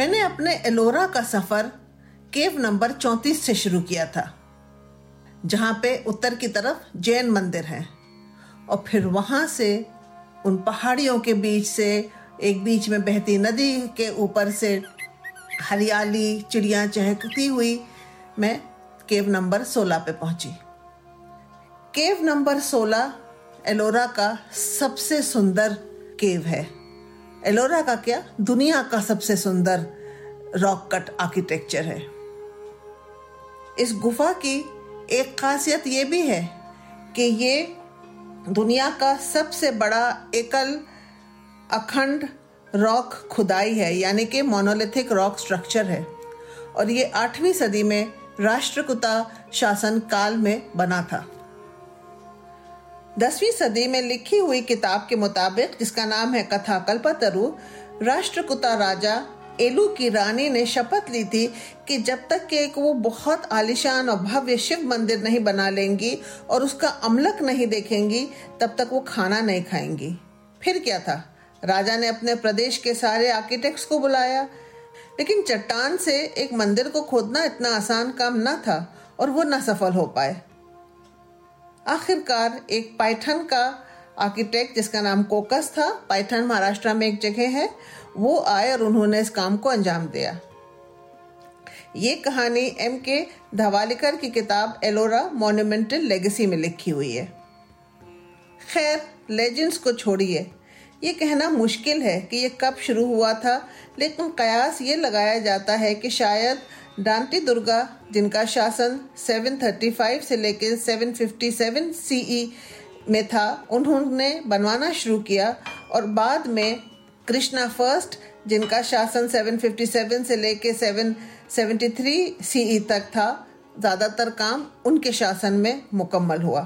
मैंने अपने एलोरा का सफ़र केव नंबर 34 से शुरू किया था, जहाँ पे उत्तर की तरफ़ जैन मंदिर है, और फिर वहाँ से उन पहाड़ियों के बीच से एक बीच में बहती नदी के ऊपर से हरियाली, चिड़िया चहकती हुई मैं केव नंबर 16 पे पहुँची। केव नंबर 16 एलोरा का सबसे सुंदर केव है। एलोरा का क्या? दुनिया का सबसे सुंदर रॉक कट आर्किटेक्चर है। इस गुफा की एक खासियत ये भी है कि ये दुनिया का सबसे बड़ा एकल अखंड रॉक खुदाई है, यानी कि मोनोलिथिक रॉक स्ट्रक्चर है। और ये आठवीं सदी में राष्ट्रकुता शासन काल में बना था। दसवीं सदी में लिखी हुई किताब के मुताबिक, जिसका नाम है कथा कल्पतरु, राष्ट्रकुता राजा एलू की रानी ने शपथ ली थी कि जब तक कि एक वो बहुत आलिशान और भव्य शिव मंदिर नहीं बना लेंगी और उसका अमलक नहीं देखेंगी, तब तक वो खाना नहीं खाएँगी। फिर क्या था? राजा ने अपने प्रदेश के सारे आर्किटेक्ट्स को बुलाया। लेकिन चट्टान से एक मंदिर को खोदना इतना आसान काम न था और वो न सफल हो पाए। आखिरकार एक पाइथन का आर्किटेक्ट, जिसका नाम कोकस था पाइथन महाराष्ट्र में एक जगह है, वो आए और उन्होंने इस काम को अंजाम दिया। ये कहानी एम के धवालिकर की किताब एलोरा मोन्यूमेंटल लेगेसी में लिखी हुई है। खैर, लेजेंड्स को छोड़िए। ये कहना मुश्किल है कि ये कब शुरू हुआ था, लेकिन कयास ये लगाया जाता है कि शायद डांटी दुर्गा, जिनका शासन 735 से लेकर 757 सीई e में था, उन्होंने बनवाना शुरू किया और बाद में कृष्णा फ़र्स्ट जिनका शासन 757 से लेकर 773 सीई e तक था, ज़्यादातर काम उनके शासन में मुकम्मल हुआ।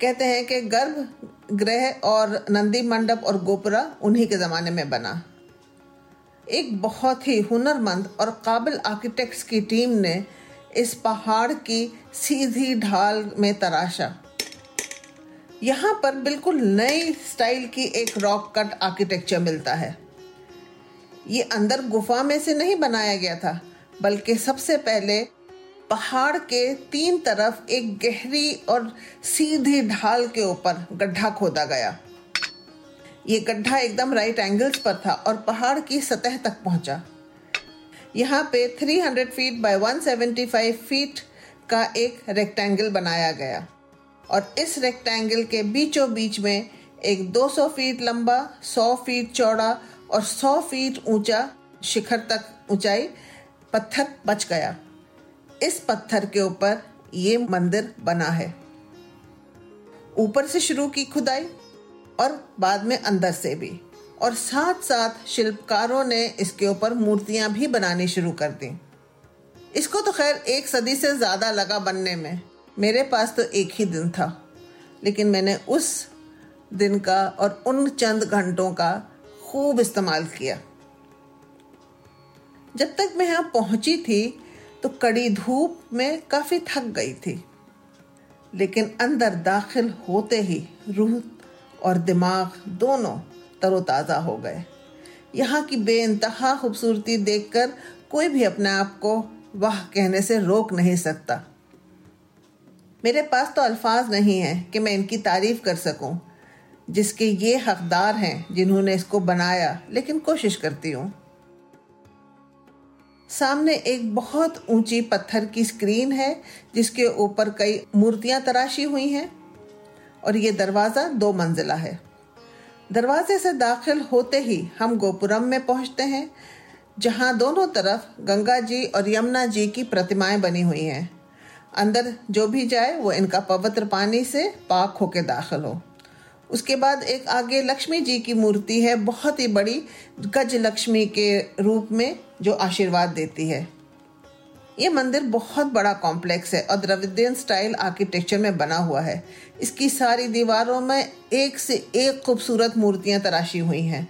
कहते हैं कि गर्भ, ग्रह और नंदी मंडप और गोपुरा उन्हीं के ज़माने में बना। एक बहुत ही हुनरमंद और काबिल आर्किटेक्ट्स की टीम ने इस पहाड़ की सीधी ढाल में तराशा। यहाँ पर बिल्कुल नई स्टाइल की एक रॉक कट आर्किटेक्चर मिलता है। ये अंदर गुफा में से नहीं बनाया गया था, बल्कि सबसे पहले पहाड़ के तीन तरफ़ एक गहरी और सीधी ढाल के ऊपर गड्ढा खोदा गया। ये गड्ढा एकदम राइट एंगल्स पर था और पहाड़ की सतह तक पहुँचा। यहाँ पे 300 फीट बाय 175 फीट का एक रेक्टेंगल बनाया गया। और इस रेक्टेंगल के बीचों बीच में एक 200 फीट लंबा 100 फीट चौड़ा और 100 फीट ऊँचा शिखर तक ऊंचाई पत्थर बच गया। इस पत्थर के ऊपर ये मंदिर बना है। ऊपर से शुरू की खुदाई और बाद में अंदर से भी। और साथ साथ शिल्पकारों ने इसके ऊपर मूर्तियाँ भी बनानी शुरू कर दी। इसको तो खैर एक सदी से ज़्यादा लगा बनने में। मेरे पास तो एक ही दिन था। लेकिन मैंने उस दिन का और उन चंद घंटों का खूब इस्तेमाल किया। जब तक मैं यहाँ पहुँची थी तो कड़ी धूप में काफ़ी थक गई थी। लेकिन अंदर दाखिल होते ही रूह और दिमाग दोनों तरोताज़ा हो गए। यहाँ की बेइंतहा खूबसूरती देखकर कोई भी अपने आप को वाह कहने से रोक नहीं सकता। मेरे पास तो अल्फाज नहीं है कि मैं इनकी तारीफ़ कर सकूँ, जिसके ये हकदार हैं जिन्होंने इसको बनाया, लेकिन कोशिश करती हूँ। सामने एक बहुत ऊँची पत्थर की स्क्रीन है, जिसके ऊपर कई मूर्तियाँ तराशी हुई हैं। और ये दरवाज़ा दो मंजिला है। दरवाजे से दाखिल होते ही हम गोपुरम में पहुँचते हैं, जहाँ दोनों तरफ़ गंगा जी और यमुना जी की प्रतिमाएँ बनी हुई हैं। अंदर जो भी जाए, वो इनका पवित्र पानी से पाक होके दाखिल हो। उसके बाद एक आगे लक्ष्मी जी की मूर्ति है, बहुत ही बड़ी गज लक्ष्मी के रूप में जो आशीर्वाद देती है। ये मंदिर बहुत बड़ा कॉम्प्लेक्स है और द्रविडियन स्टाइल आर्किटेक्चर में बना हुआ है। इसकी सारी दीवारों में एक से एक खूबसूरत मूर्तियाँ तराशी हुई हैं।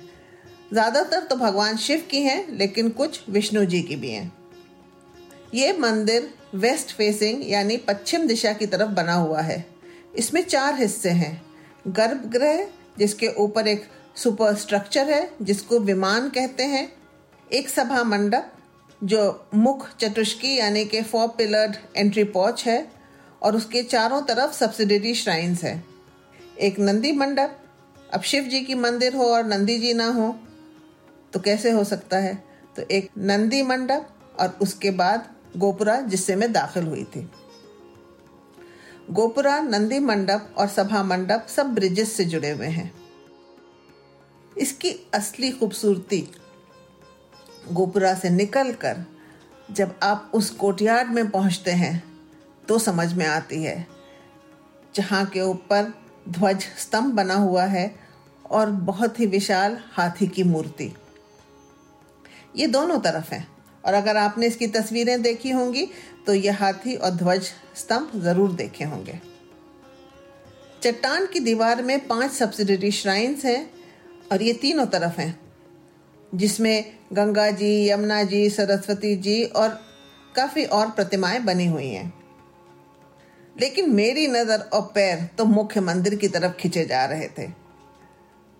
ज़्यादातर तो भगवान शिव की हैं, लेकिन कुछ विष्णु जी की भी हैं। ये मंदिर वेस्ट फेसिंग यानी पश्चिम दिशा की तरफ़ बना हुआ है। इसमें चार हिस्से हैं। गर्भगृह, जिसके ऊपर एक सुपर स्ट्रक्चर है, जिसको विमान कहते हैं। एक सभा मंडप जो मुख चतुष्की यानी कि फोर पिलर एंट्री पॉच है और उसके चारों तरफ़ सब्सिडरी श्राइन्स है। एक नंदी मंडप, अब शिव जी की मंदिर हो और नंदी जी ना हो तो कैसे हो सकता है? तो एक नंदी मंडप और उसके बाद गोपुरा, जिससे मैं दाखिल हुई थी। गोपुरा, नंदी मंडप और सभा मंडप सब ब्रिजेस से जुड़े हुए हैं। इसकी असली खूबसूरती गोपुरा से निकलकर जब आप उस कोर्टयार्ड में पहुँचते हैं तो समझ में आती है, जहाँ के ऊपर ध्वज स्तंभ बना हुआ है और बहुत ही विशाल हाथी की मूर्ति। ये दोनों तरफ़ है। और अगर आपने इसकी तस्वीरें देखी होंगी तो ये हाथी और ध्वज स्तंभ ज़रूर देखे होंगे। चट्टान की दीवार में पाँच सब्सिडरी श्राइन्स हैं और ये तीनों तरफ़ हैं। जिसमें गंगा जी, यमुना जी, सरस्वती जी और काफ़ी और प्रतिमाएँ बनी हुई हैं। लेकिन मेरी नज़र और पैर तो मुख्य मंदिर की तरफ़ खिंचे जा रहे थे।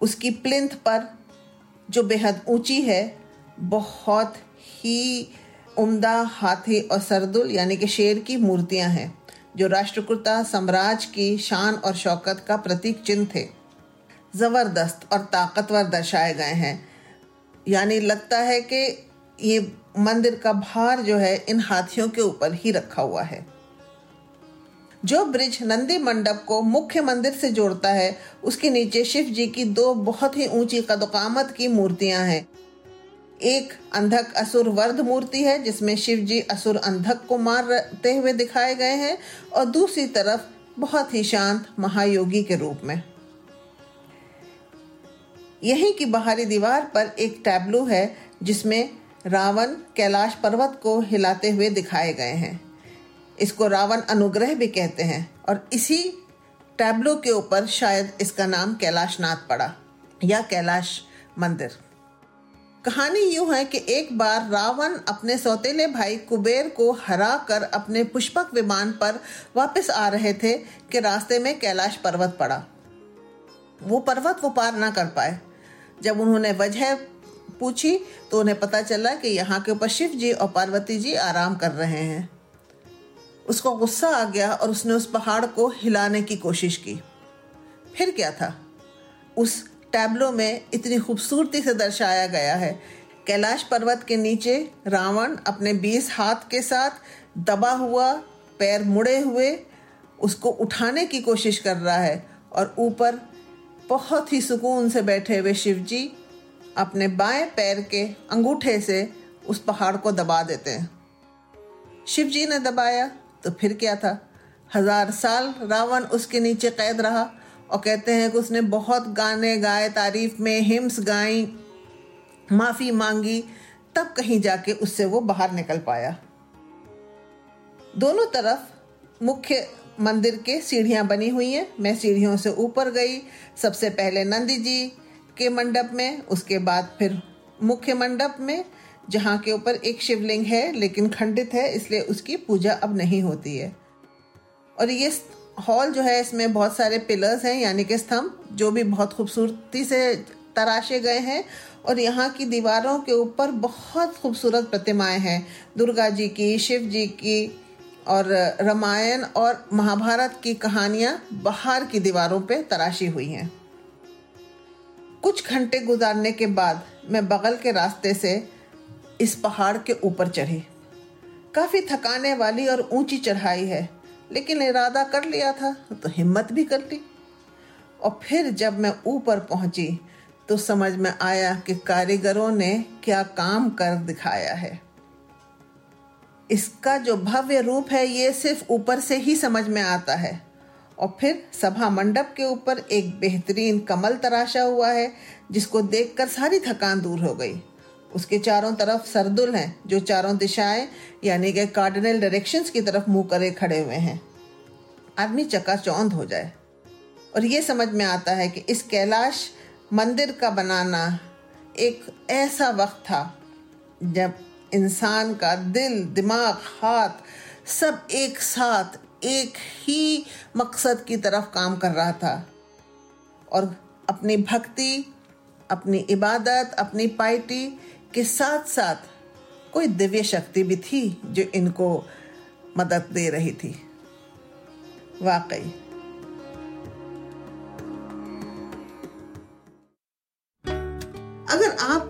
उसकी प्लिंथ पर जो बेहद ऊँची है, बहुत ही उम्दा हाथी और सरदुल यानी कि शेर की मूर्तियाँ हैं, जो राष्ट्रकुता साम्राज्य की शान और शौकत का प्रतीक चिन्ह थे। ज़बरदस्त और ताकतवर दर्शाए गए हैं। यानी लगता है कि ये मंदिर का भार जो है, इन हाथियों के ऊपर ही रखा हुआ है। जो ब्रिज नंदी मंडप को मुख्य मंदिर से जोड़ता है, उसके नीचे शिव जी की दो बहुत ही ऊँची कदकामत की मूर्तियाँ हैं। एक अंधक असुर वर्ध मूर्ति है, जिसमें शिव जी असुर अंधक को मारते हुए दिखाए गए हैं, और दूसरी तरफ़ बहुत ही शांत महायोगी के रूप में। यहीं की बाहरी दीवार पर एक टैबलू है, जिसमें रावण कैलाश पर्वत को हिलाते हुए दिखाए गए हैं। इसको रावण अनुग्रह भी कहते हैं, और इसी टैबलो के ऊपर शायद इसका नाम कैलाशनाथ पड़ा, या कैलाश मंदिर। कहानी यूँ है कि एक बार रावण अपने सौतेले भाई कुबेर को हरा कर अपने पुष्पक विमान पर वापस आ रहे थे कि रास्ते में कैलाश पर्वत पड़ा। वो पर्वत वो पार ना कर पाए। जब उन्होंने वजह पूछी तो उन्हें पता चला कि यहाँ के ऊपर शिव जी और पार्वती जी आराम कर रहे हैं। उसको गुस्सा आ गया और उसने उस पहाड़ को हिलाने की कोशिश की। फिर क्या था? उस टैबलो में इतनी खूबसूरती से दर्शाया गया है। कैलाश पर्वत के नीचे रावण अपने बीस हाथ के साथ दबा हुआ पैर मुड़े हुए उसको उठाने की कोशिश कर रहा है और ऊपर बहुत ही सुकून से बैठे हुए शिव जी अपने बाएँ पैर के अंगूठे से उस पहाड़ को दबा देते हैं। शिव जी ने दबाया तो फिर क्या था? हज़ार साल रावण उसके नीचे कैद रहा और कहते हैं कि उसने बहुत गाने गाए, तारीफ़ में हिम्स गाई, माफ़ी मांगी, तब कहीं जाके उससे वो बाहर निकल पाया। दोनों तरफ़ मुख्य मंदिर के सीढ़ियाँ बनी हुई हैं। मैं सीढ़ियों से ऊपर गई। सबसे पहले नंदी जी के मंडप में, उसके बाद फिर मुख्य मंडप में, जहाँ के ऊपर एक शिवलिंग है, लेकिन खंडित है, इसलिए उसकी पूजा अब नहीं होती है। और ये हॉल जो है, इसमें बहुत सारे पिलर्स हैं, यानी कि स्तंभ, जो भी बहुत खूबसूरती से तराशे गए हैं, और यहाँ की दीवारों के ऊपर बहुत खूबसूरत प्रतिमाएँ हैं। दुर्गा जी की, शिव जी की और रामायण और महाभारत की कहानियाँ बाहर की दीवारों पे तराशी हुई हैं। कुछ घंटे गुजारने के बाद मैं बगल के रास्ते से इस पहाड़ के ऊपर चढ़ी। काफ़ी थकाने वाली और ऊँची चढ़ाई है, लेकिन इरादा कर लिया था तो हिम्मत भी कर ली। और फिर जब मैं ऊपर पहुँची तो समझ में आया कि कारीगरों ने क्या काम कर दिखाया है। इसका जो भव्य रूप है, ये सिर्फ़ ऊपर से ही समझ में आता है। और फिर सभा मंडप के ऊपर एक बेहतरीन कमल तराशा हुआ है, जिसको देखकर सारी थकान दूर हो गई। उसके चारों तरफ़ सरदुल हैं, जो चारों दिशाएँ, यानी कि कार्डिनल डायरेक्शंस की तरफ़ मुँह करे खड़े हुए हैं। आदमी चकाचौंध हो जाए। और ये समझ में आता है कि इस कैलाश मंदिर का बनाना एक ऐसा वक्त था, जब इंसान का दिल, दिमाग, हाथ सब एक साथ, एक ही मकसद की तरफ़ काम कर रहा था। और अपनी भक्ति, अपनी इबादत, अपनी पाइटी के साथ साथ कोई दिव्य शक्ति भी थी जो इनको मदद दे रही थी। वाकई।